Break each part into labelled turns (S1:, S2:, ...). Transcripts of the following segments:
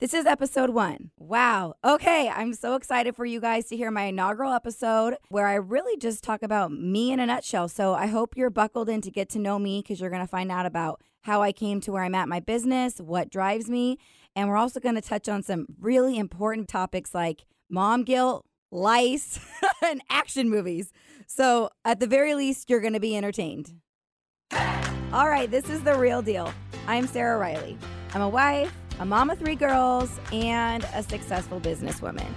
S1: This is episode one. Wow. Okay. I'm so excited for you guys to hear my inaugural episode where I really just talk about me in a nutshell. So I hope you're buckled in to get to know me because you're going to find out about how I came to where I'm at my business, what drives me. And we're also going to touch on some really important topics like mom guilt, lice, and action movies. So at the very least, you're going to be entertained. All right. This is the real deal. I'm Sarah Riley. I'm a wife a mom of three girls, and a successful businesswoman.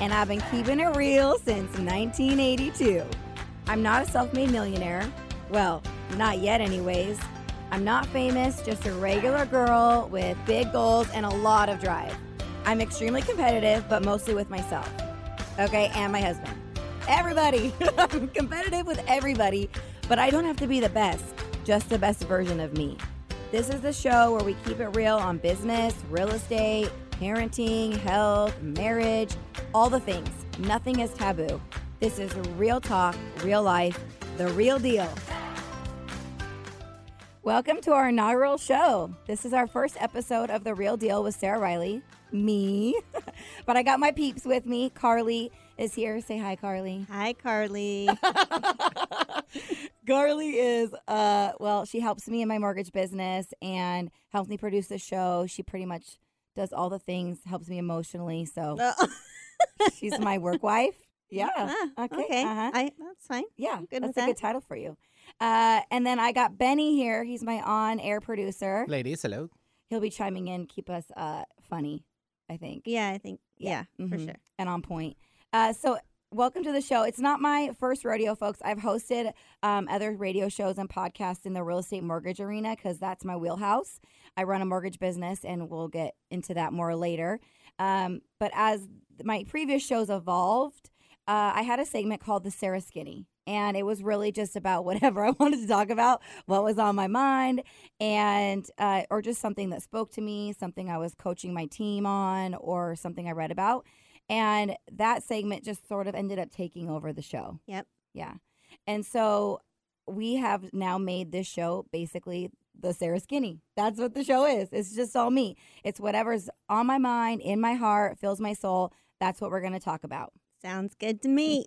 S1: And I've been keeping it real since 1982. I'm not a self made millionaire. Well, not yet, anyways. I'm not famous, just a regular girl with big goals and a lot of drive. I'm extremely competitive, but mostly with myself. Okay, and my husband. Everybody. I'm competitive with everybody, but I don't have to be the best, just the best version of me. This is the show where we keep it real on business, real estate, parenting, health, marriage, all the things. Nothing is taboo. This is real talk, real life, the real deal. Welcome to our inaugural show. This is our first episode of The Real Deal with Sarah Riley, me. but I got my peeps with me. Carly is here. Say hi, Carly.
S2: Hi, Carly.
S1: Carly is uh well, she helps me in my mortgage business and helps me produce the show. She pretty much does all the things, helps me emotionally. So she's my work wife. Yeah.
S2: Ah, okay. okay. Uh-huh. I, that's fine.
S1: Yeah. Good that's a that. good title for you. Uh, and then I got Benny here. He's my on-air producer.
S3: Ladies, hello.
S1: He'll be chiming in, keep us uh funny. I think.
S2: Yeah, I think. Yeah, yeah mm-hmm. for sure.
S1: And on point. Uh, so welcome to the show. It's not my first rodeo, folks. I've hosted um, other radio shows and podcasts in the real estate mortgage arena because that's my wheelhouse. I run a mortgage business, and we'll get into that more later. Um, but as my previous shows evolved, uh, I had a segment called the Sarah Skinny. And it was really just about whatever I wanted to talk about, what was on my mind, and uh, or just something that spoke to me, something I was coaching my team on, or something I read about. And that segment just sort of ended up taking over the show.
S2: Yep.
S1: Yeah. And so we have now made this show basically the Sarah Skinny. That's what the show is. It's just all me. It's whatever's on my mind, in my heart, fills my soul. That's what we're going to talk about.
S2: Sounds good to me.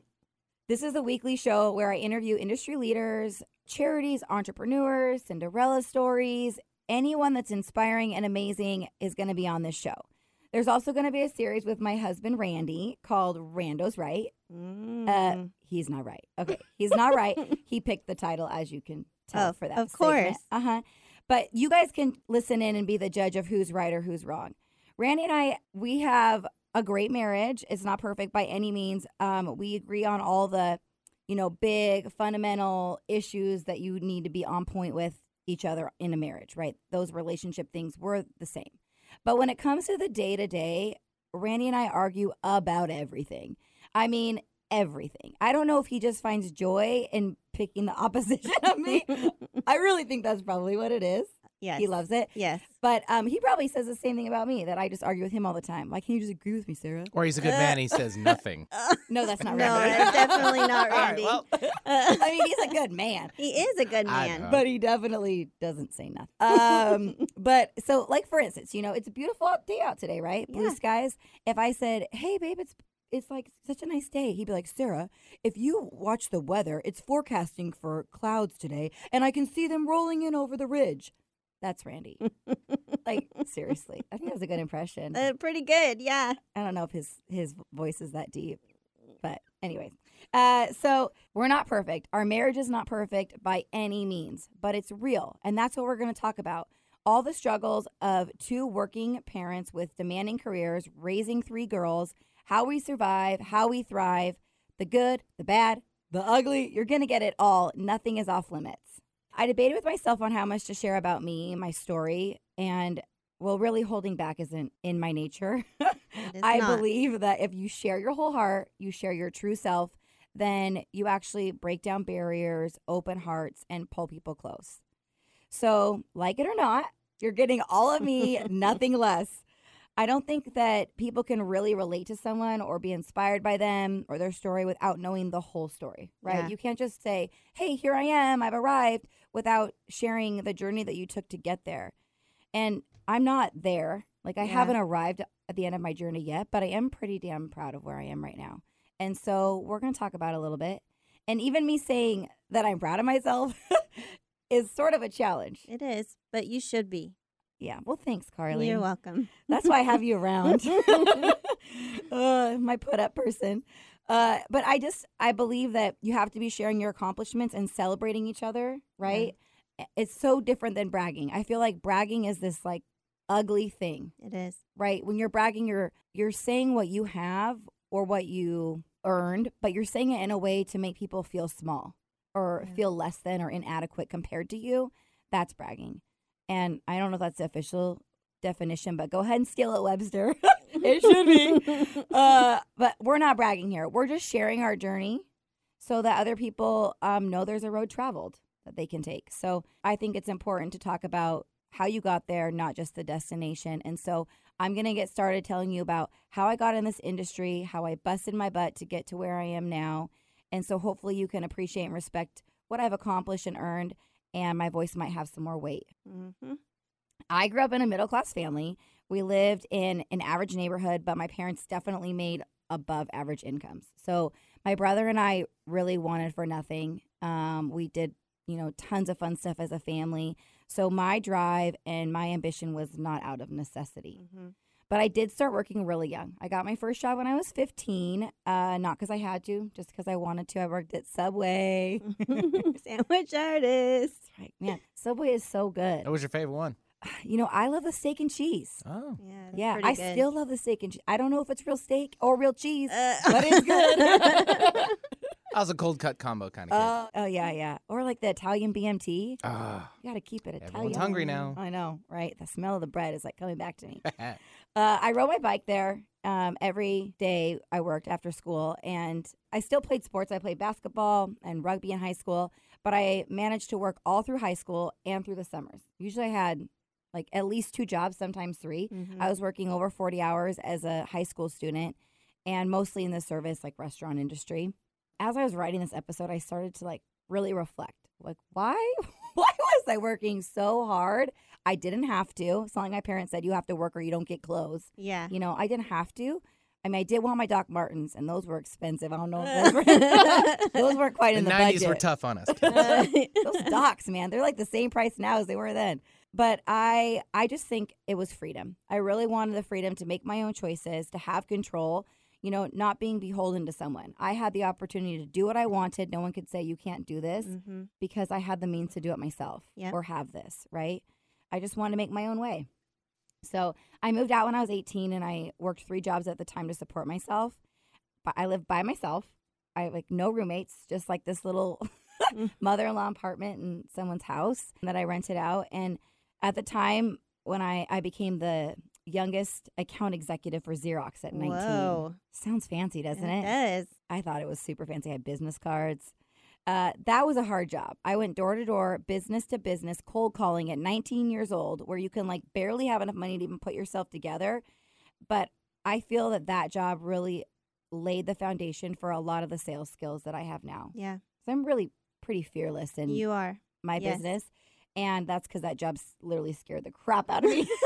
S1: This is a weekly show where I interview industry leaders, charities, entrepreneurs, Cinderella stories. Anyone that's inspiring and amazing is going to be on this show. There's also going to be a series with my husband Randy called Rando's Right. Mm. Uh, he's not right. Okay, he's not right. he picked the title, as you can tell, oh, for that.
S2: Of course.
S1: Uh huh. But you guys can listen in and be the judge of who's right or who's wrong. Randy and I, we have a great marriage. It's not perfect by any means. Um, we agree on all the, you know, big fundamental issues that you need to be on point with each other in a marriage, right? Those relationship things were the same. But when it comes to the day to day, Randy and I argue about everything. I mean, everything. I don't know if he just finds joy in picking the opposition of me. I really think that's probably what it is.
S2: Yes.
S1: He loves it.
S2: Yes.
S1: But um, he probably says the same thing about me that I just argue with him all the time. Why can't you just agree with me, Sarah?
S3: Or he's a good man. He says nothing.
S1: no, that's not
S2: no,
S1: Randy.
S2: No, definitely not Randy.
S3: well.
S1: I mean, he's a good man.
S2: He is a good man.
S1: But he definitely doesn't say nothing. Um, but so, like, for instance, you know, it's a beautiful day out today, right? Blue yeah. skies. If I said, hey, babe, it's it's like such a nice day. He'd be like, Sarah, if you watch the weather, it's forecasting for clouds today, and I can see them rolling in over the ridge. That's Randy. like seriously, I think that was a good impression.
S2: Uh, pretty good, yeah.
S1: I don't know if his his voice is that deep, but anyways. Uh, so we're not perfect. Our marriage is not perfect by any means, but it's real, and that's what we're going to talk about. All the struggles of two working parents with demanding careers, raising three girls, how we survive, how we thrive, the good, the bad, the ugly. You're going to get it all. Nothing is off limits. I debated with myself on how much to share about me, my story, and well, really holding back isn't in my nature. I
S2: not.
S1: believe that if you share your whole heart, you share your true self, then you actually break down barriers, open hearts, and pull people close. So, like it or not, you're getting all of me, nothing less. I don't think that people can really relate to someone or be inspired by them or their story without knowing the whole story, right? Yeah. You can't just say, hey, here I am, I've arrived, without sharing the journey that you took to get there. And I'm not there. Like I
S2: Yeah.
S1: haven't arrived at the end of my journey yet, but I am pretty damn proud of where I am right now. And so we're going to talk about it a little bit. And even me saying that I'm proud of myself is sort of a challenge.
S2: It is, but you should be.
S1: Yeah. Well, thanks, Carly.
S2: You're welcome.
S1: That's why I have you around. uh, my put up person. Uh, but I just I believe that you have to be sharing your accomplishments and celebrating each other, right? It's so different than bragging. I feel like bragging is this like ugly thing,
S2: It is.
S1: right? When you're bragging, you're you're saying what you have or what you earned, but you're saying it in a way to make people feel small or
S2: Yeah.
S1: feel less than or inadequate compared to you. That's bragging. And I don't know if that's the official definition, but go ahead and steal it, Webster. it should be. Uh, but we're not bragging here. We're just sharing our journey so that other people um, know there's a road traveled that they can take. So I think it's important to talk about how you got there, not just the destination. And so I'm going to get started telling you about how I got in this industry, how I busted my butt to get to where I am now. And so hopefully you can appreciate and respect what I've accomplished and earned, and my voice might have some more weight.
S2: Mm-hmm.
S1: I grew up in a middle class family. We lived in an average neighborhood, but my parents definitely made above average incomes. So my brother and I really wanted for nothing. Um, we did, you know, tons of fun stuff as a family. So my drive and my ambition was not out of necessity.
S2: hmm
S1: But I did start working really young. I got my first job when I was 15, uh, not because I had to, just because I wanted to. I worked at Subway.
S2: Sandwich artist.
S1: Right, man, Subway is so good.
S3: What was your favorite one?
S1: You know, I love the steak and cheese.
S3: Oh.
S2: Yeah,
S1: Yeah, I
S2: good.
S1: still love the steak and cheese. I don't know if it's real steak or real cheese,
S2: Uh,
S1: but it's good.
S3: I was a cold cut combo kind of
S1: uh, oh yeah, yeah. Or like the Italian BMT.
S3: kid. Ah,
S1: You got to keep it Italian.
S3: everyone's hungry now.
S1: I know, right? The smell of the bread is like coming back to me. Uh, I rode my bike there um, every day I worked after school, and I still played sports. I played basketball and rugby in high school, but I managed to work all through high school and through the summers. Usually, I had like at least two jobs, sometimes 3
S2: Mhm.
S1: I was working over 40 hours as a high school student and mostly in the service, like restaurant industry. As I was writing this episode, I started to like really reflect like, why? Why was I working so hard? I didn't have to. It's not like my parents said you have to work or you don't get clothes.
S2: yeah.
S1: You know, I didn't have to. I mean, I did want my Doc Martens, and those were expensive. I don't know if those were those weren't quite
S3: the
S1: in the
S3: 90s
S1: budget
S3: were tough on us.
S1: Those docs, man, they're like the same price now as they were then. But I I just think it was freedom. I really wanted the freedom to make my own choices, to have control, you know, not being beholden to someone. I had the opportunity to do what I wanted. No one could say you can't do this
S2: mhm.
S1: because I had the means to do it myself
S2: Yep.
S1: or have this, right? I just wanted to make my own way. So I moved out when I was 18 and I worked three jobs at the time to support myself. But I lived by myself. I have like no roommates, just like this little
S2: Mm.
S1: mother in law apartment in someone's house that I rented out. And at the time when I, I became the youngest account executive for Xerox at 19.
S2: Whoa.
S1: Sounds fancy, doesn't it?
S2: It does.
S1: I thought it was super fancy. I had business cards. Uh, that was a hard job. I went door to door, business to business, cold calling at 19 years old, where you can like barely have enough money to even put yourself together. But I feel that that job really laid the foundation for a lot of the sales skills that I have now.
S2: Yeah.
S1: So I'm really pretty fearless in
S2: You are.
S1: my
S2: yes.
S1: business. And that's because that job literally scared the crap out of me.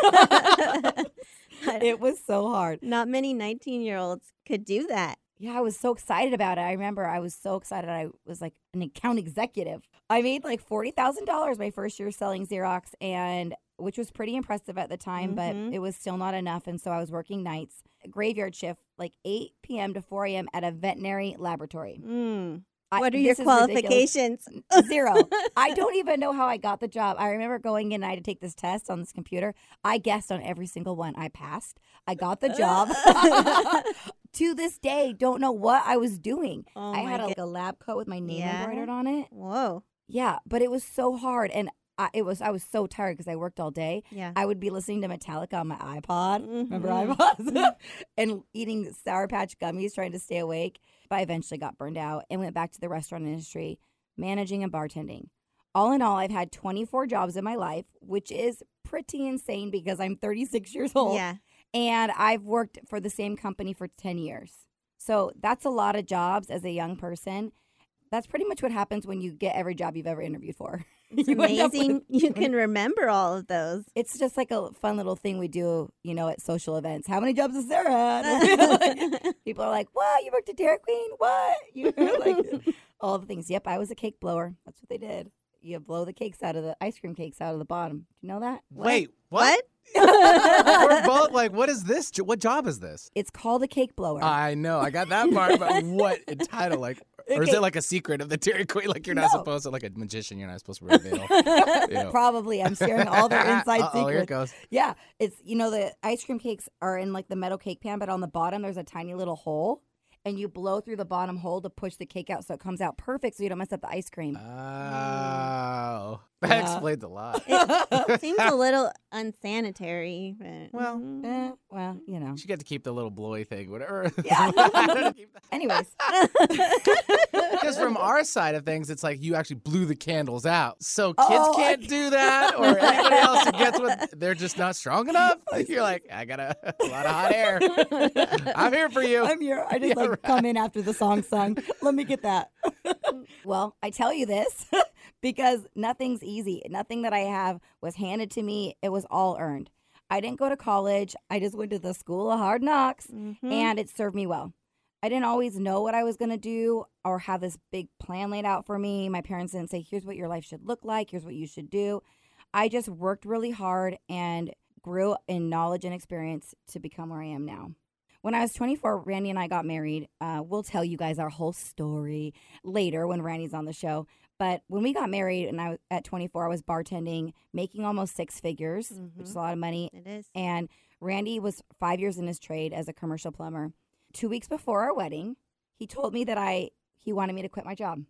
S1: it was so hard.
S2: Not many 19 year olds could do that.
S1: Yeah, I was so excited about it. I remember I was so excited. I was like an account executive. I made like forty thousand dollars my first year selling Xerox, and which was pretty impressive at the time,
S2: Mhm.
S1: but it was still not enough. And so I was working nights, graveyard shift, like eight p.m. to four a.m. at a veterinary laboratory.
S2: Mm.
S1: I-
S2: What are your
S1: is ridiculous.
S2: qualifications?
S1: Zero. I don't even know how I got the job. I remember going in and I had to take this test on this computer. I guessed on every single one. I passed. I got the job. to this day, don't know what I was doing.
S2: Oh
S1: I had a, like a lab coat with my name
S2: Yeah?
S1: embroidered on it.
S2: Whoa.
S1: Yeah, but it was so hard, and I, it was I was so tired because I worked all day.
S2: Yeah.
S1: I would be listening to Metallica on my iPod. Remember
S2: Mhm.
S1: iPods? and eating Sour Patch gummies, trying to stay awake. But I eventually got burned out and went back to the restaurant industry, managing and bartending. All in all, I've had 24 jobs in my life, which is pretty insane because I'm 36 years old
S2: yeah.
S1: and I've worked for the same company for 10 years. So that's a lot of jobs as a young person. That's pretty much what happens when you get every job you've ever interviewed for.
S2: It's
S1: You up with-
S2: amazing you can remember all of those.
S1: It's just like a fun little thing we do, you know, at social events. How many jobs has Sarah had? People are like, "What? You worked at Dairy Queen? What?" You know, like all the things. Yep, I was a cake blower. That's what they did. You blow the cakes out of the ice cream cakes out of the bottom. Do you know that?
S3: Wait, what?
S2: What?
S3: We're both like, what is this? What job is this?
S1: It's called a cake blower.
S3: I know, I got that part, but what title? Like, or is it like a secret of the Dairy Queen? Like you're not
S1: No.
S3: supposed to, like a magician, you're not supposed to reveal. you know.
S1: Probably. I'm sharing all their inside
S3: Uh-oh, here it
S1: secrets.
S3: goes.
S1: Yeah, it's you know the ice cream cakes are in like the metal cake pan, but on the bottom there's a tiny little hole, and you blow through the bottom hole to push the cake out so it comes out perfect, so you don't mess up the ice cream.
S3: Oh, that
S1: Yeah.
S3: explains a lot.
S2: It seems a little unsanitary. But,
S3: Well,
S2: Mhm.
S1: Eh, well, you know.
S3: You get to keep the little blowy thing, whatever.
S1: Yeah. Anyways,
S3: Because from our side of things, it's like you actually blew the candles out. So kids
S1: Oh,
S3: can't do that, or anybody else who gets what they're just not strong enough. You're like, I got a, a lot of hot air. I'm here for you.
S1: I'm here. I just
S3: Yeah,
S1: like
S3: right.
S1: come in after the song sung. Let me get that. well, I tell you this because nothing's easy. Nothing that I have was handed to me. It was all earned. I didn't go to college. I just went to the school of hard knocks
S2: Mhm.
S1: and it served me well. I didn't always know what I was going to do or have this big plan laid out for me. My parents didn't say, here's what your life should look like, here's what you should do. I just worked really hard and grew in knowledge and experience to become where I am now. When I was 24, Randy and I got married. Uh, we'll tell you guys our whole story later when Randy's on the show. But when we got married and I was at 24, I was bartending, making almost six figures, which is a lot of money.
S2: It is.
S1: And Randy was five years in his trade as a commercial plumber. Two weeks before our wedding, he told me that I he wanted me to quit my job,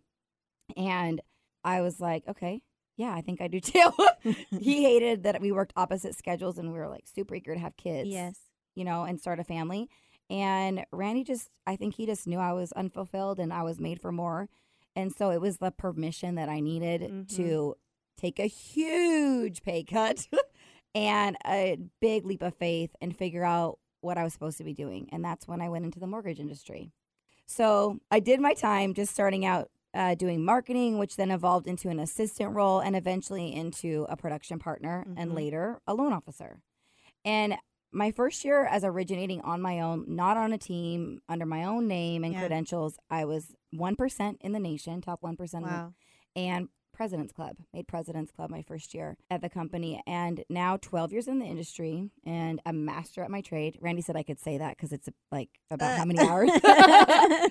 S1: and I was like, okay, yeah, I think I do too. he hated that we worked opposite schedules, and we were like super eager to have kids,
S2: Yes.
S1: you know, and start a family. And Randy just, I think he just knew I was unfulfilled and I was made for more, and so it was the permission that I needed
S2: Mhm.
S1: to take a huge pay cut and a big leap of faith and figure out what I was supposed to be doing. And that's when I went into the mortgage industry. So I did my time just starting out uh, doing marketing, which then evolved into an assistant role and eventually into a production partner and
S2: Mhm.
S1: later a loan officer. And my first year as originating on my own, not on a team, under my own name and
S2: Yeah.
S1: credentials, I was 1% in the nation, top 1% in the and President's Club. Made President's Club my first year at the company, and now 12 years in the industry and a master at my trade. Randy said I could say that because it's like about how many uh. hours?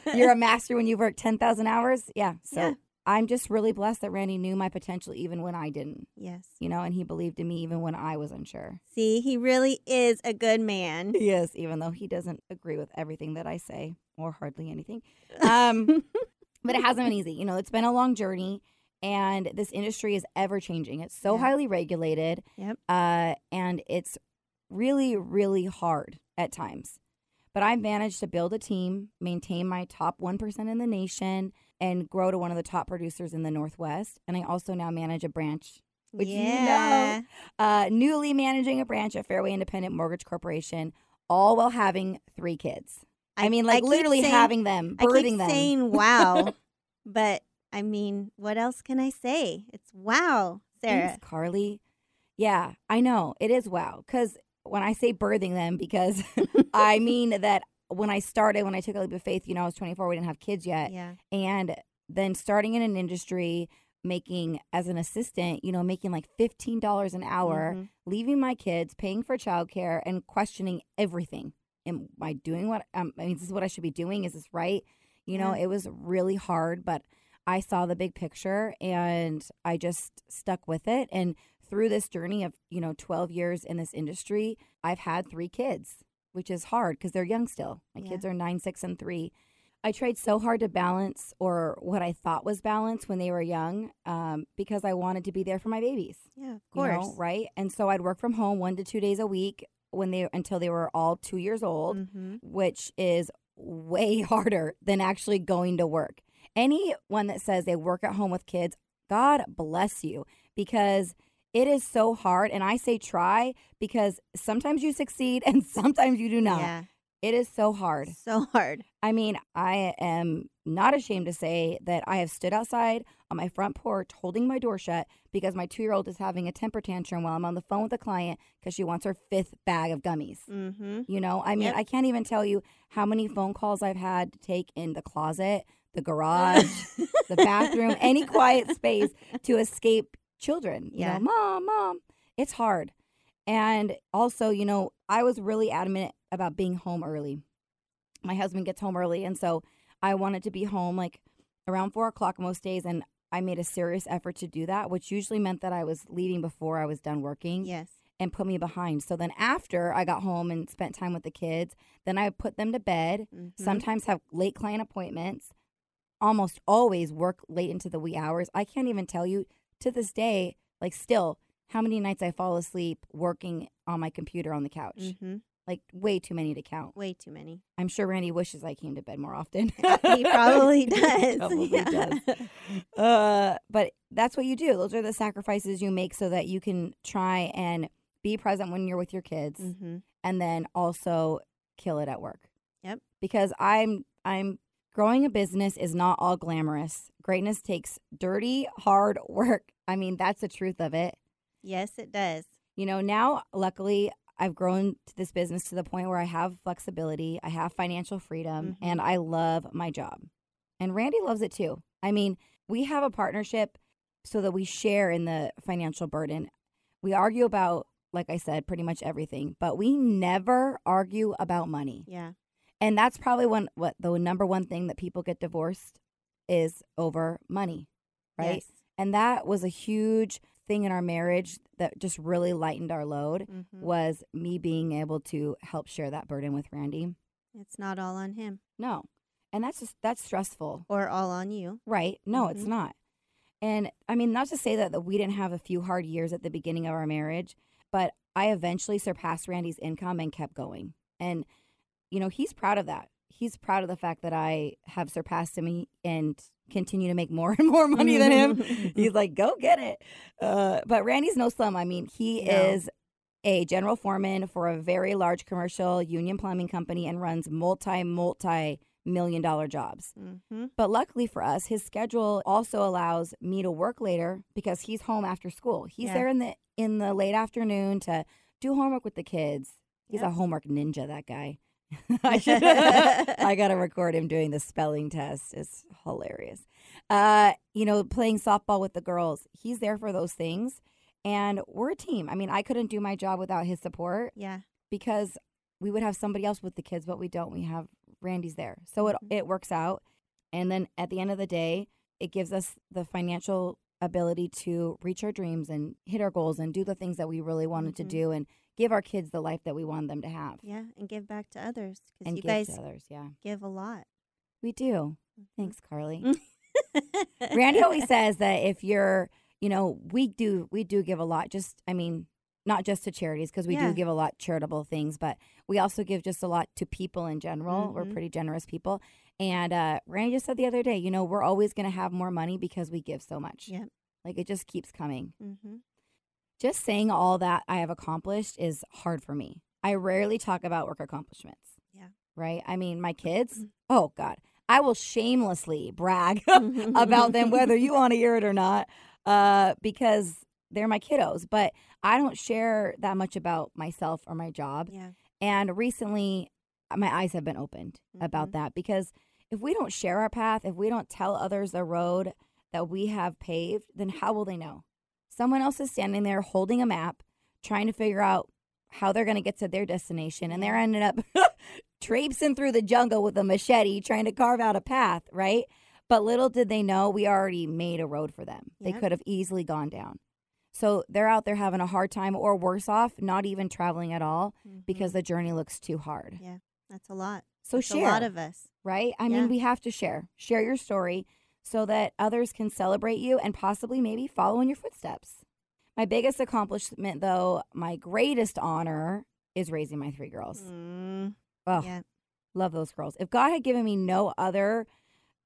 S1: You're a master when you've worked 10,000 hours? Yeah. So
S2: Yeah.
S1: I'm just really blessed that Randy knew my potential even when I didn't,
S2: Yes.
S1: you know, and he believed in me even when I was unsure.
S2: See, he really is a good man.
S1: Yes, even though he doesn't agree with everything that I say or hardly anything. Um, but it hasn't been easy. You know, it's been a long journey, and this industry is ever changing. It's so
S2: Yeah.
S1: highly regulated,
S2: Yep.
S1: uh, and it's really, really hard at times. But I've managed to build a team, maintain my top 1% in the nation, and grow to one of the top producers in the Northwest. And I also now manage a branch, Which you know.
S2: yeah.
S1: uh, newly managing a branch at Fairway Independent Mortgage Corporation, all while having three kids. I, mean, like
S2: keep
S1: literally
S2: saying-
S1: having them, birthing I
S2: keep
S1: them.
S2: saying wow, but I mean, what else can I say? It's wow, Sarah.
S1: Thanks, Carly. Yeah, I know. It is wow. Because when I say birthing them, because I mean that when I started, when I took a leap of faith, you know, I was 24, we didn't have kids yet.
S2: Yeah.
S1: And then starting in an industry, making as an assistant, you know, making like $15 an hour,
S2: Mhm.
S1: leaving my kids, paying for childcare, and questioning everything. Am I doing what? Um, I mean, is this what I should be doing? Is this right? You know,
S2: Yeah.
S1: it was really hard, but I saw the big picture and I just stuck with it. And through this journey of you know 12 years in this industry, I've had three kids, which is hard because they're young still. My
S2: Yeah.
S1: kids are nine, six, and three. I tried so hard to balance, or what I thought was balance when they were young, um, because I wanted to be there for my babies
S2: Yeah, of
S1: you
S2: course.
S1: know, right? And so I'd work from home one to two days a week when they until they were all two years old,
S2: Mhm.
S1: which is way harder than actually going to work. Anyone that says they work at home with kids, God bless you because it is so hard. And I say try because sometimes you succeed and sometimes you do not.
S2: Yeah.
S1: It is so hard.
S2: So hard.
S1: I mean, I am not ashamed to say that I have stood outside on my front porch holding my door shut because my two year old is having a temper tantrum while I'm on the phone with a client because she wants her fifth bag of gummies.
S2: Mm-hmm.
S1: You know, I mean,
S2: Yep.
S1: I can't even tell you how many phone calls I've had to take in the closet, the garage, the bathroom, any quiet space to escape children. You
S2: Yeah.
S1: know, mom, mom. It's hard. And also, you know, I was really adamant about being home early. My husband gets home early. And so I wanted to be home like around four o'clock most days. And I made a serious effort to do that, which usually meant that I was leaving before I was done working
S2: Yes.
S1: and put me behind. So then after I got home and spent time with the kids, then I would put them to bed.
S2: Mhm.
S1: Sometimes have late client appointments. Almost always work late into the wee hours. I can't even tell you to this day, like still, how many nights I fall asleep working on my computer on the couch.
S2: Mm-hmm.
S1: Like way too many to count.
S2: Way too many.
S1: I'm sure Randy wishes I came to bed more often.
S2: He probably does.
S1: Probably
S2: Yeah.
S1: does. Uh, but that's what you do. Those are the sacrifices you make so that you can try and be present when you're with your kids
S2: Mm-hmm.
S1: and then also kill it at work.
S2: Yep.
S1: Because I'm I'm growing a business is not all glamorous. Greatness takes dirty, hard work. I mean, that's the truth of it.
S2: Yes, it does.
S1: You know, now luckily I've grown to this business to the point where I have flexibility, I have financial freedom,
S2: Mhm.
S1: and I love my job. And Randy loves it too. I mean, we have a partnership so that we share in the financial burden. We argue about, like I said, pretty much everything, but we never argue about money.
S2: Yeah.
S1: And that's probably one what the number one thing that people get divorced is over money, right?
S2: Yes.
S1: And that was a huge thing in our marriage that just really lightened our load
S2: Mhm.
S1: was me being able to help share that burden with Randy.
S2: It's not all on him
S1: No. And that's just that's stressful.
S2: or all on you.
S1: Right. No, it's
S2: Mhm.
S1: not. And I mean, not to say that, that we didn't have a few hard years at the beginning of our marriage, but I eventually surpassed Randy's income and kept going. And, you know, he's proud of that. He's proud of the fact that I have surpassed him and continue to make more and more money than him. He's like, go get it. Uh, but Randy's no slum. I mean, he
S2: No.
S1: is a general foreman for a very large commercial union plumbing company and runs multi, multi million dollar jobs.
S2: Mm-hmm.
S1: But luckily for us, his schedule also allows me to work later because he's home after school. He's
S2: Yeah.
S1: there in the in the late afternoon to do homework with the kids. He's
S2: Yep.
S1: a homework ninja, that guy. I should I got to record him doing the spelling test. It's hilarious. Uh, you know, playing softball with the girls. He's there for those things. And we're a team. I mean, I couldn't do my job without his support
S2: Yeah.
S1: because we would have somebody else with the kids, but we don't. We have Randy's there. So it
S2: Mhm.
S1: it works out. And then at the end of the day, it gives us the financial ability to reach our dreams and hit our goals and do the things that we really wanted
S2: Mhm.
S1: to do and give our kids the life that we want them to have.
S2: Yeah. And give back to others because you
S1: give
S2: guys
S1: to others. Yeah.
S2: give a lot.
S1: We do.
S2: Mhm.
S1: Thanks, Carly.
S2: Mm-hmm.
S1: Randy always says that if you're, you know, we do we do give a lot. Just I mean, not just to charities because we
S2: Yeah.
S1: do give a lot charitable things, but we also give just a lot to people in general. We're
S2: Mhm.
S1: pretty generous people. And uh, Randy just said the other day, you know, we're always going to have more money because we give so much.
S2: Yep.
S1: Like it just keeps coming.
S2: mm-hmm.
S1: Just saying all that I have accomplished is hard for me. I rarely talk about work accomplishments.
S2: Yeah.
S1: Right? I mean, my kids,
S2: Mm.
S1: oh God, I will shamelessly brag about them, whether you want to hear it or not, uh, because they're my kiddos. But I don't share that much about myself or my job.
S2: Yeah.
S1: And recently, my eyes have been opened about
S2: Mhm.
S1: that because if we don't share our path, if we don't tell others the road that we have paved, then how will they know? Someone else is standing there holding a map, trying to figure out how they're going to get to their destination, and they're
S2: Yeah.
S1: ended up traipsing through the jungle with a machete trying to carve out a path, right? But little did they know we already made a road for them. They could have easily gone down. So they're out there having a hard time, or worse off, not even traveling at all because
S2: Mhm.
S1: the journey looks too hard.
S2: Yeah, that's a lot.
S1: So
S2: It's
S1: share,
S2: a lot of us.
S1: right? I
S2: Yeah.
S1: mean, we have to share. Share your story so that others can celebrate you and possibly maybe follow in your footsteps. My biggest accomplishment, though, my greatest honor, is raising my three girls.
S2: Mm,
S1: Oh,
S2: yeah.
S1: love those girls. If God had given me no other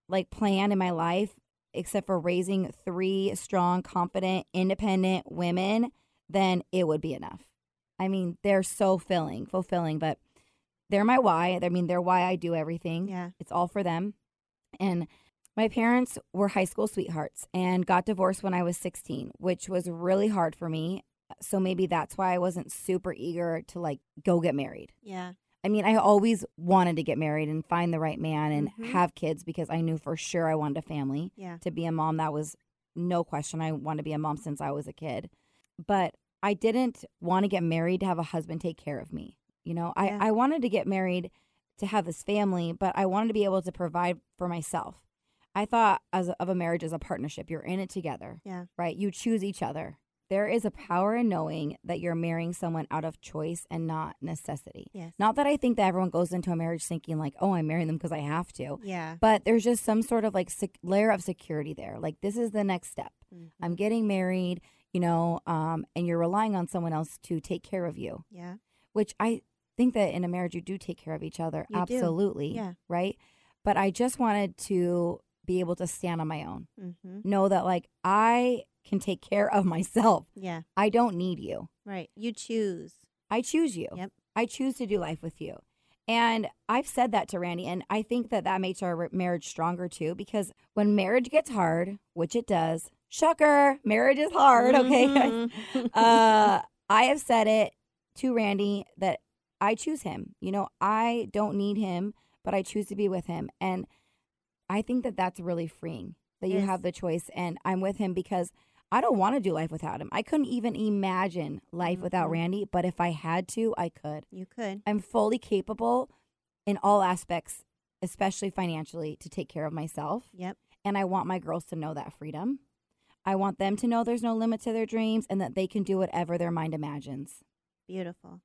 S1: like plan in my life except for raising three strong, confident, independent women, then it would be enough. I mean, they're so filling, fulfilling, but they're my why. I mean, they're why I do everything.
S2: Yeah.
S1: It's all for them. And my parents were high school sweethearts and got divorced when I was 16, which was really hard for me. So maybe that's why I wasn't super eager to like go get married.
S2: Yeah.
S1: I mean, I always wanted to get married and find the right man and
S2: Mhm.
S1: have kids because I knew for sure I wanted a family.
S2: Yeah.
S1: To be a mom, that was no question. I wanted to be a mom since I was a kid. But I didn't want to get married to have a husband take care of me. You know,
S2: Yeah.
S1: I, I wanted to get married to have this family, but I wanted to be able to provide for myself. I thought as of a marriage as a partnership. You're in it together.
S2: Yeah.
S1: Right? You choose each other. There is a power in knowing that you're marrying someone out of choice and not necessity.
S2: Yes.
S1: Not that I think that everyone goes into a marriage thinking like, "Oh, I'm marrying them because I have to."
S2: Yeah.
S1: But there's just some sort of like sec- layer of security there. Like this is the next step.
S2: Mhm.
S1: I'm getting married, you know, um, and you're relying on someone else to take care of you,
S2: Yeah.
S1: which I think that in a marriage you do take care of each other.
S2: You do.
S1: Absolutely.
S2: Yeah.
S1: Right. But I just wanted to be able to stand on my own,
S2: Mm-hmm.
S1: know that like I can take care of myself.
S2: Yeah.
S1: I don't need you.
S2: Right. You choose.
S1: I choose you.
S2: Yep.
S1: I choose to do life with you. And I've said that to Randy, and I think that that makes our marriage stronger too. Because when marriage gets hard, which it does, shocker, marriage is hard. Okay,
S2: Mhm.
S1: uh, I have said it to Randy that I choose him. You know, I don't need him, but I choose to be with him, and I think that that's really freeing. That you have the choice, and I'm with him because I don't want to do life without him. I couldn't even imagine life without
S2: Mhm.
S1: Randy, but if I had to, I could.
S2: you could.
S1: I'm fully capable in all aspects, especially financially, to take care of myself.
S2: Yep.
S1: And I want my girls to know that freedom. I want them to know there's no limit to their dreams and that they can do whatever their mind imagines.
S2: Beautiful.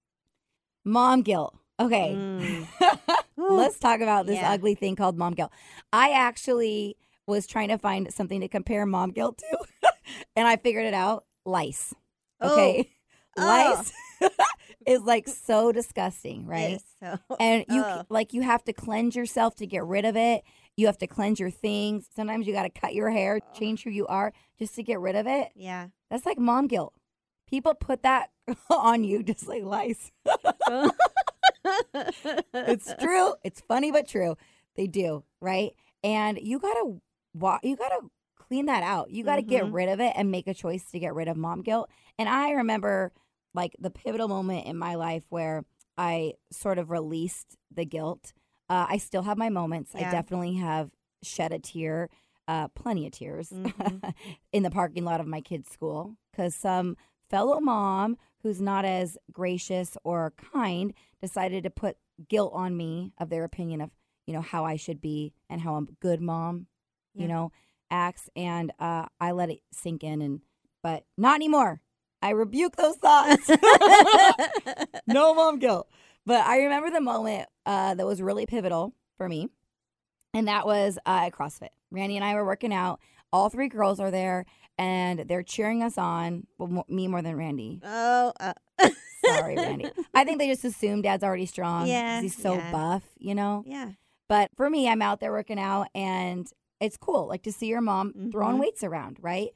S1: Mom guilt. Okay.
S2: Mm.
S1: Let's talk about this
S2: Yeah.
S1: ugly thing called mom guilt. I actually was trying to find something to compare mom guilt to, and I figured it out lice.
S2: Oh.
S1: Okay.
S2: Oh.
S1: Lice is like so disgusting, right?
S2: So.
S1: and you
S2: Ugh.
S1: like you have to cleanse yourself to get rid of it you have to cleanse your things sometimes you got to cut your hair change who you are just to get rid of it
S2: yeah.
S1: that's like mom guilt people put that on you just like lice it's true. It's funny but true. They do right? And you gotta wa- you gotta clean that out. You gotta get
S2: Mhm.
S1: rid of it and make a choice to get rid of mom guilt. And i remember like the pivotal moment in my life where i sort of released the guilt. Uh, i still have my moments. I definitely have shed a tear uh, plenty of tears
S2: Mhm.
S1: in the parking lot of my kid's school because some fellow mom who's not as gracious or kind decided to put guilt on me of their opinion of you know how I should be and how a good mom you
S2: Yeah.
S1: know acts and uh, I let it sink in and but not anymore I rebuke those thoughts no mom guilt. But I remember the moment uh, that was really pivotal for me, and that was uh, at CrossFit. Randy and I were working out. All three girls are there, and they're cheering us on. Well, me more than Randy.
S2: oh. Uh.
S1: Sorry, Randy. I think they just assume Dad's already strong.
S2: Yeah,
S1: he's so
S2: yeah.
S1: buff, you know.
S2: Yeah.
S1: But for me, I'm out there working out, and it's cool, like to see your mom throwing
S2: Mhm.
S1: weights around, right?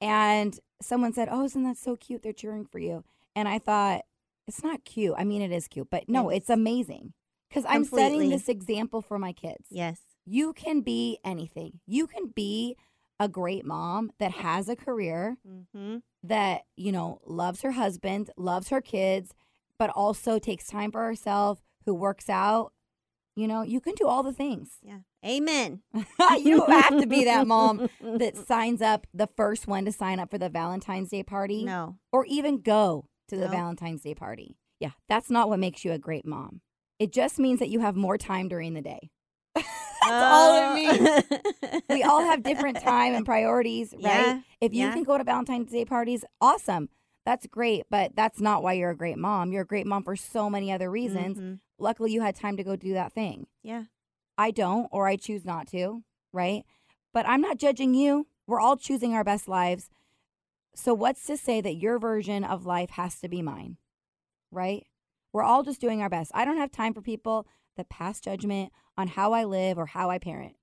S1: And someone said, "Oh, isn't that so cute? They're cheering for you." And I thought, it's not cute. I mean, it is cute, but no,
S2: Yes.
S1: it's amazing because I'm setting this example for my kids.
S2: Yes.
S1: You can be anything. You can be a great mom that has a career
S2: Mm-hmm.
S1: that you know loves her husband, loves her kids, but also takes time for herself, who works out. You know, you can do all the things.
S2: Yeah. Amen.
S1: you have to be that mom that signs up the first one to sign up for the Valentine's Day party
S2: No.
S1: or even go to the
S2: No.
S1: Valentine's Day party. Yeah, that's not what makes you a great mom. It just means that you have more time during the day. that's all it means. We all have different time and priorities, right?
S2: Yeah,
S1: If you
S2: yeah.
S1: can go to Valentine's Day parties, awesome. That's great, but that's not why you're a great mom. You're a great mom for so many other reasons.
S2: Mhm.
S1: Luckily, you had time to go do that thing.
S2: Yeah.
S1: I don't, or I choose not to, right? But I'm not judging you. We're all choosing our best lives. So, what's to say that your version of life has to be mine, right? We're all just doing our best. I don't have time for people that pass judgment on how I live or how I parent.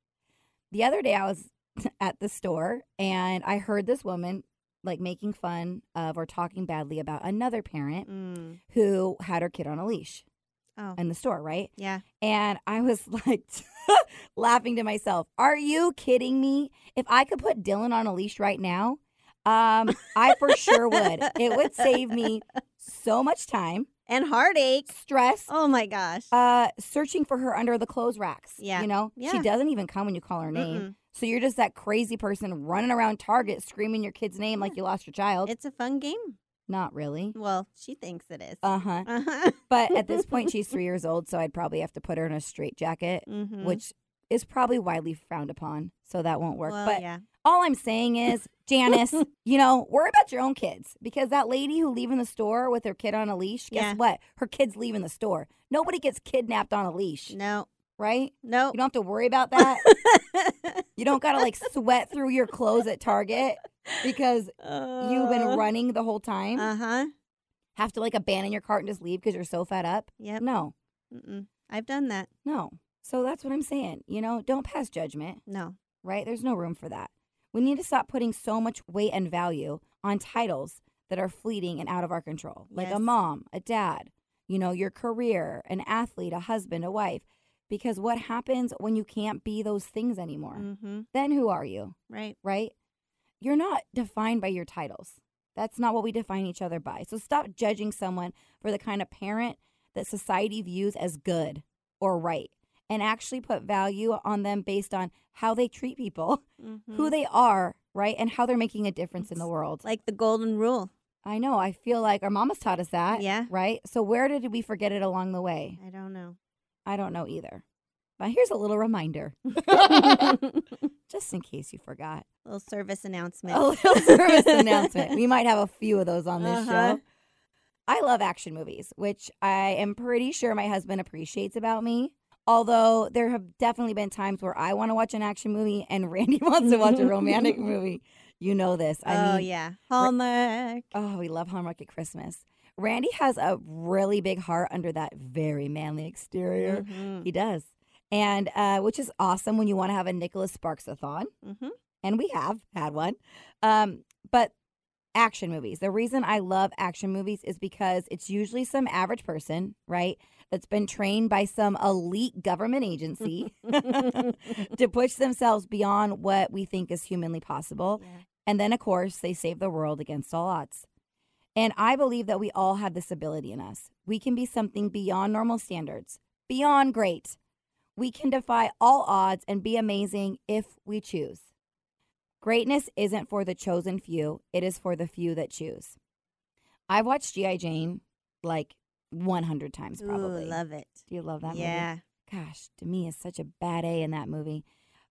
S1: The other day, I was at the store and I heard this woman like making fun of or talking badly about another parent
S2: Mm.
S1: who had her kid on a leash.
S2: Oh,
S1: in the store, right?
S2: yeah.
S1: And I was like laughing to myself. Are you kidding me? If I could put Dylan on a leash right now, um, I for sure would. It would save me so much time,
S2: And heartache.
S1: stress,
S2: Oh my gosh.
S1: uh, searching for her under the clothes racks.
S2: Yeah.
S1: You know, she doesn't even come when you call her name.
S2: Mm-mm.
S1: So you're just that crazy person running around Target screaming your kid's name like you lost your child.
S2: It's a fun game.
S1: Not really.
S2: Well, she thinks it is.
S1: Uh huh.
S2: Uh-huh.
S1: But at this point, she's three years old, so I'd probably have to put her in a straitjacket,
S2: Mhm.
S1: which is probably widely frowned upon. So that won't work.
S2: Well,
S1: but
S2: yeah.
S1: All I'm saying is, Janice, you know, worry about your own kids because that lady who leaving the store with her kid on a leash, guess
S2: Yeah.
S1: what? Her kid's leaving the store. Nobody gets kidnapped on a leash,
S2: No.
S1: right?
S2: No.
S1: You don't have to worry about that. you don't got to like sweat through your clothes at Target because you've been running the whole time.
S2: Uh huh.
S1: have to like abandon your cart and just leave because you're so fed up.
S2: Yep.
S1: No,
S2: Mm-mm. I've done that.
S1: no. So that's what I'm saying. You know, don't pass judgment,
S2: No.
S1: right? There's no room for that. We need to stop putting so much weight and value on titles that are fleeting and out of our control, like a mom, a dad, you know, your career, an athlete, a husband, a wife. Because what happens when you can't be those things anymore?
S2: Mm-hmm.
S1: Then who are you,
S2: Right.
S1: right? You're not defined by your titles. That's not what we define each other by. So stop judging someone for the kind of parent that society views as good or right and actually put value on them based on how they treat people,
S2: Mm-hmm.
S1: who they are, right? And how they're making a difference in the world.
S2: like the golden rule.
S1: I know. I feel like our mamas taught us that.
S2: Yeah.
S1: Right? So where did we forget it along the way?
S2: I don't know.
S1: I don't know either. But here's a little reminder, just in case you forgot.
S2: A Little service announcement.
S1: A little service announcement. We might have a few of those on this
S2: Uh-huh.
S1: show. I love action movies, which I am pretty sure my husband appreciates about me. Although there have definitely been times where I want to watch an action movie and Randy wants to watch a romantic movie. You know this. I
S2: oh
S1: mean,
S2: yeah, Hallmark.
S1: oh, we love Hallmark at Christmas. Randy has a really big heart under that very manly exterior.
S2: Mhm.
S1: He does. And uh, which is awesome when you want to have a Nicholas Sparks-a-thon
S2: Mhm.
S1: and we have had one. Um, but action movies. The reason I love action movies is because it's usually some average person, right, that's been trained by some elite government agency to push themselves beyond what we think is humanly possible.
S2: Yeah.
S1: And then, of course, they save the world against all odds. And I believe that we all have this ability in us. We can be something beyond normal standards, beyond great. We can defy all odds and be amazing if we choose. Greatness isn't for the chosen few, it is for the few that choose. I've watched G.I. Jane like 100 times probably.
S2: Ooh, love it.
S1: Do you love that movie?
S2: yeah.
S1: gosh, Demi is such a bad A in that movie.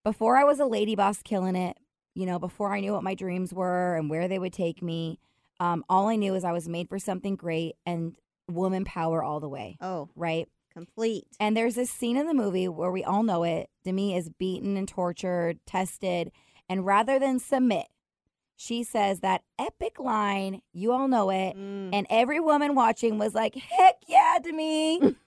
S1: Before I was a lady boss killing it, you know, before I knew what my dreams were and where they would take me, um, all I knew is I was made for something great and woman power all the way,
S2: Oh,
S1: right?
S2: complete.
S1: And there's this scene in the movie where we all know it. Demi is beaten and tortured, tested, and rather than submit, she says that epic line, you all know it,
S2: Mm.
S1: and every woman watching was like, heck yeah, Demi.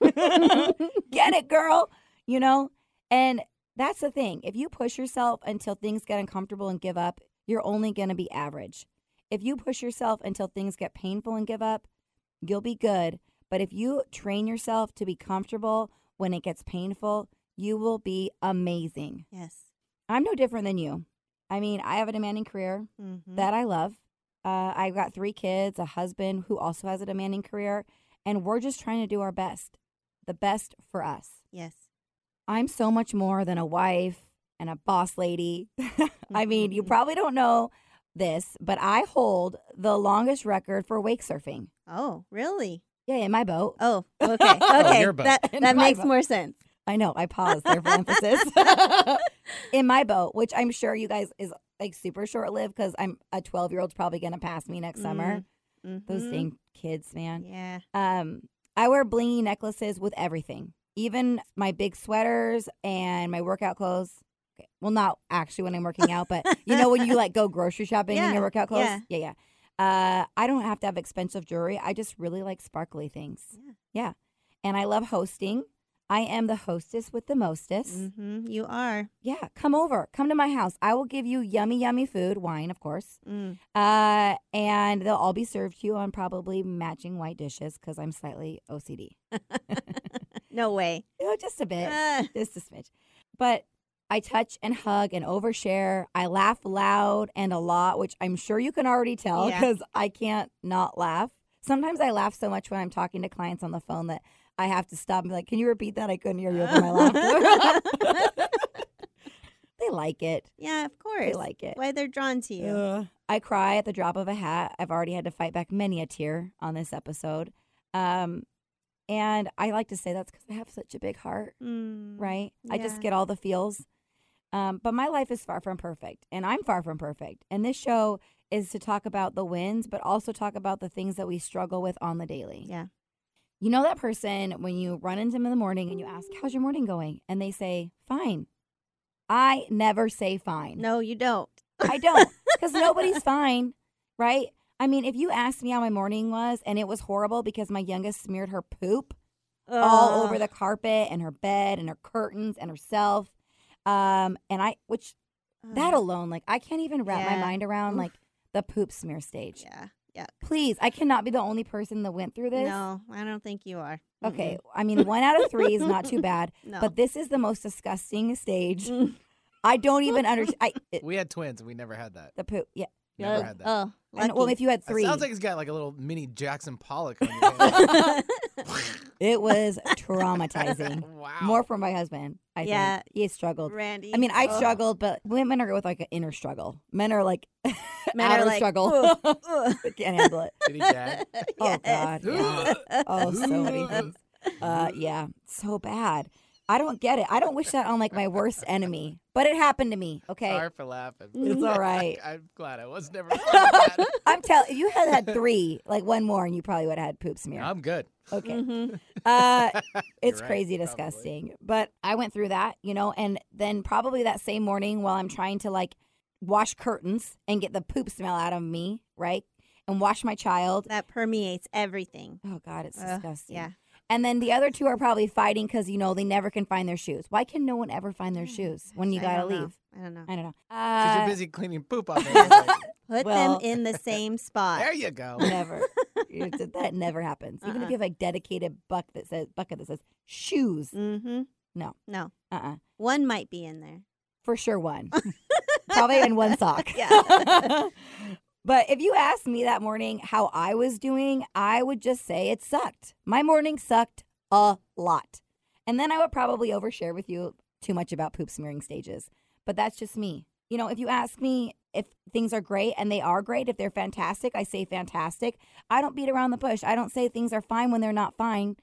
S1: Get it, girl. You know? And that's the thing. If you push yourself until things get uncomfortable and give up, you're only going to be average. If you push yourself until things get painful and give up, you'll be good. But if you train yourself to be comfortable when it gets painful, you will be amazing.
S2: yes.
S1: I'm no different than you. I mean, I have a demanding career
S2: Mm-hmm.
S1: that I love. Uh, I've got three kids, a husband who also has a demanding career, and we're just trying to do our best, the best for us.
S2: yes.
S1: I'm so much more than a wife and a boss lady. I mean, you
S2: Mhm.
S1: probably don't know this, but I hold the longest record for wake surfing.
S2: Oh, really?
S1: Yeah, in my boat.
S2: Oh, okay. Okay.
S3: your boat.
S2: that that makes
S1: boat.
S2: more sense.
S1: I know, I paused there for emphasis. in my boat, which I'm sure you guys is like super short lived because I'm a 12 year old's probably to pass me next summer. Those
S2: Mhm.
S1: dang kids, man.
S2: Yeah.
S1: Um, I wear blingy necklaces with everything, even my big sweaters and my workout clothes. Okay. Well, not actually when I'm working out, but you know when you like go grocery shopping in your workout clothes.
S2: yeah.
S1: yeah, yeah. Uh, I don't have to have expensive jewelry. I just really like sparkly things.
S2: Yeah.
S1: Yeah, and I love hosting. I am the hostess with the mostest.
S2: Mm-hmm. You are.
S1: Yeah, come over. Come to my house. I will give you yummy, yummy food, wine, of course.
S2: Mm.
S1: Uh, and they'll all be served to you on probably matching white dishes because I'm slightly OCD.
S2: No way.
S1: Know, just a bit.
S2: Uh,
S1: just a smidge. But I touch and hug and overshare. I laugh loud and a lot, which I'm sure you can already tell
S2: Yeah.
S1: because I can't not laugh. Sometimes I laugh so much when I'm talking to clients on the phone that I have to stop and be like, Can you repeat that? I couldn't hear you over my laughter. they like it.
S2: yeah, of course.
S1: They like it.
S2: Why they're drawn to you.
S1: Ugh. I cry at the drop of a hat. I've already had to fight back many a tear on this episode. Um, and I like to say that's because I have such a big heart
S2: Mm,
S1: right? I just get all the feels. Um, but my life is far from perfect, and I'm far from perfect. And this show is to talk about the wins, but also talk about the things that we struggle with on the daily.
S2: Yeah.
S1: You know that person when you run into them in the morning and you ask, How's your morning going? And they say, Fine. I never say fine.
S2: No, you don't.
S1: I don't, because nobody's fine, right? I mean, if you asked me how my morning was and it was horrible because my youngest smeared her poop all over the carpet and her bed and her curtains and herself. Um, and I, which that alone, like I can't even wrap my mind around
S2: Oof.
S1: like the poop smear stage.
S2: Yeah. Yeah.
S1: Please, I cannot be the only person that went through this.
S2: No, I don't think you are.
S1: Okay, I mean one out of three is not too bad,
S2: No.
S1: but this is the most disgusting stage.
S2: Mm.
S1: I don't even understand.
S3: We had twins. and We never had that.
S1: the poop. Yeah,
S3: Never
S2: Ugh.
S3: had that.
S2: Oh,
S1: and well, if you had
S3: It
S1: three,
S3: sounds like he's got like a little mini Jackson Pollock on your head.
S1: It was traumatizing.
S3: wow.
S1: More for my husband. I
S2: Yeah.
S1: think he struggled.
S2: Randy.
S1: I mean, I
S2: Ugh.
S1: struggled, but women are with like an inner struggle. Men are like
S2: Men
S1: outer
S2: are like,
S1: struggle.
S2: "Ugh, ugh."
S1: I can't handle it.
S3: Did he gag?
S1: Oh
S2: Yes.
S1: God, yeah. Oh, so many things. Uh, yeah, so bad. I don't get it. I don't wish that on like my worst enemy, but it happened to me. Okay,
S3: Sorry for laughing.
S1: It's all right.
S3: I'm glad I was never.
S1: I'm telling you, had had three, like one more, and you probably would have had poop smear.
S3: I'm good.
S1: Okay,
S2: Mhm.
S1: uh, it's
S3: right,
S1: crazy
S3: probably.
S1: disgusting. But I went through that, you know, and then probably that same morning while I'm trying to like wash curtains and get the poop smell out of me, right, and wash my child.
S2: That permeates everything.
S1: Oh God, it's
S2: Ugh,
S1: disgusting.
S2: yeah.
S1: And then the other two are probably fighting because you know they never can find their shoes. Why can no one ever find their shoes when you gotta
S2: don't know.
S1: leave?
S2: I don't know.
S1: I don't know.
S3: Because
S1: Uh,
S3: you're busy cleaning poop off.
S2: Put
S1: Well-
S2: them in the same spot.
S3: there you go.
S1: never. That never happens. Even if
S2: Uh-uh.
S1: you have a dedicated buck that says bucket that says shoes.
S2: Mm-hmm.
S1: No.
S2: No.
S1: Uh. uh
S2: One might be in there.
S1: For sure, one. Probably in one sock.
S2: Yeah.
S1: but if you asked me that morning how I was doing, I would just say it sucked. My morning sucked a lot. And then I would probably overshare with you too much about poop smearing stages. But that's just me. You know, if you ask me if things are great and they are great, if they're fantastic, I say fantastic. I don't beat around the bush. I don't say things are fine when they're not fine.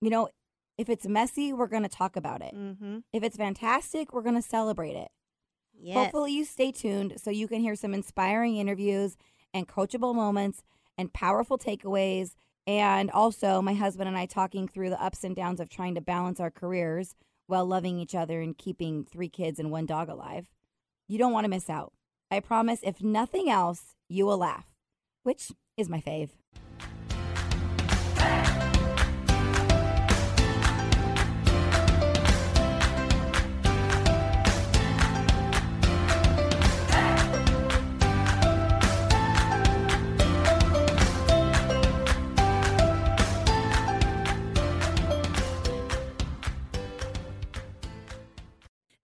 S1: You know, if it's messy, we're going to talk about it.
S2: Mm-hmm.
S1: If it's fantastic, we're going to celebrate it.
S2: Yes.
S1: Hopefully, you stay tuned so you can hear some inspiring interviews and coachable moments and powerful takeaways. And also, my husband and I talking through the ups and downs of trying to balance our careers while loving each other and keeping three kids and one dog alive. You don't want to miss out. I promise, if nothing else, you will laugh, which is my fave.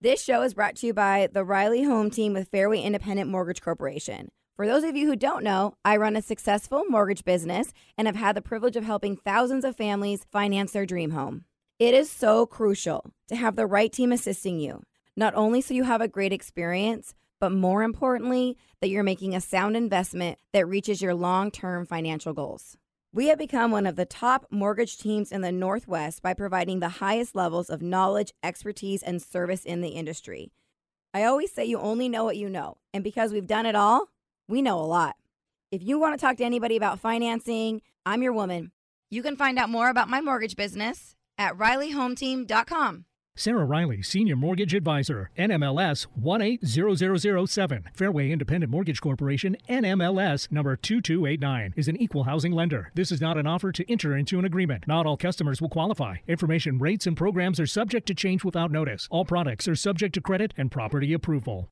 S1: This show is brought to you by the Riley Home Team with Fairway Independent Mortgage Corporation. For those of you who don't know, I run a successful mortgage business and have had the privilege of helping thousands of families finance their dream home. It is so crucial to have the right team assisting you, not only so you have a great experience, but more importantly, that you're making a sound investment that reaches your long term financial goals. We have become one of the top mortgage teams in the Northwest by providing the highest levels of knowledge, expertise, and service in the industry. I always say you only know what you know, and because we've done it all, we know a lot. If you want to talk to anybody about financing, I'm your woman. You can find out more about my mortgage business at rileyhometeam.com.
S4: Sarah Riley, Senior Mortgage Advisor, NMLS 180007. Fairway Independent Mortgage Corporation, NMLS number 2289, is an equal housing lender. This is not an offer to enter into an agreement. Not all customers will qualify. Information, rates, and programs are subject to change without notice. All products are subject to credit and property approval.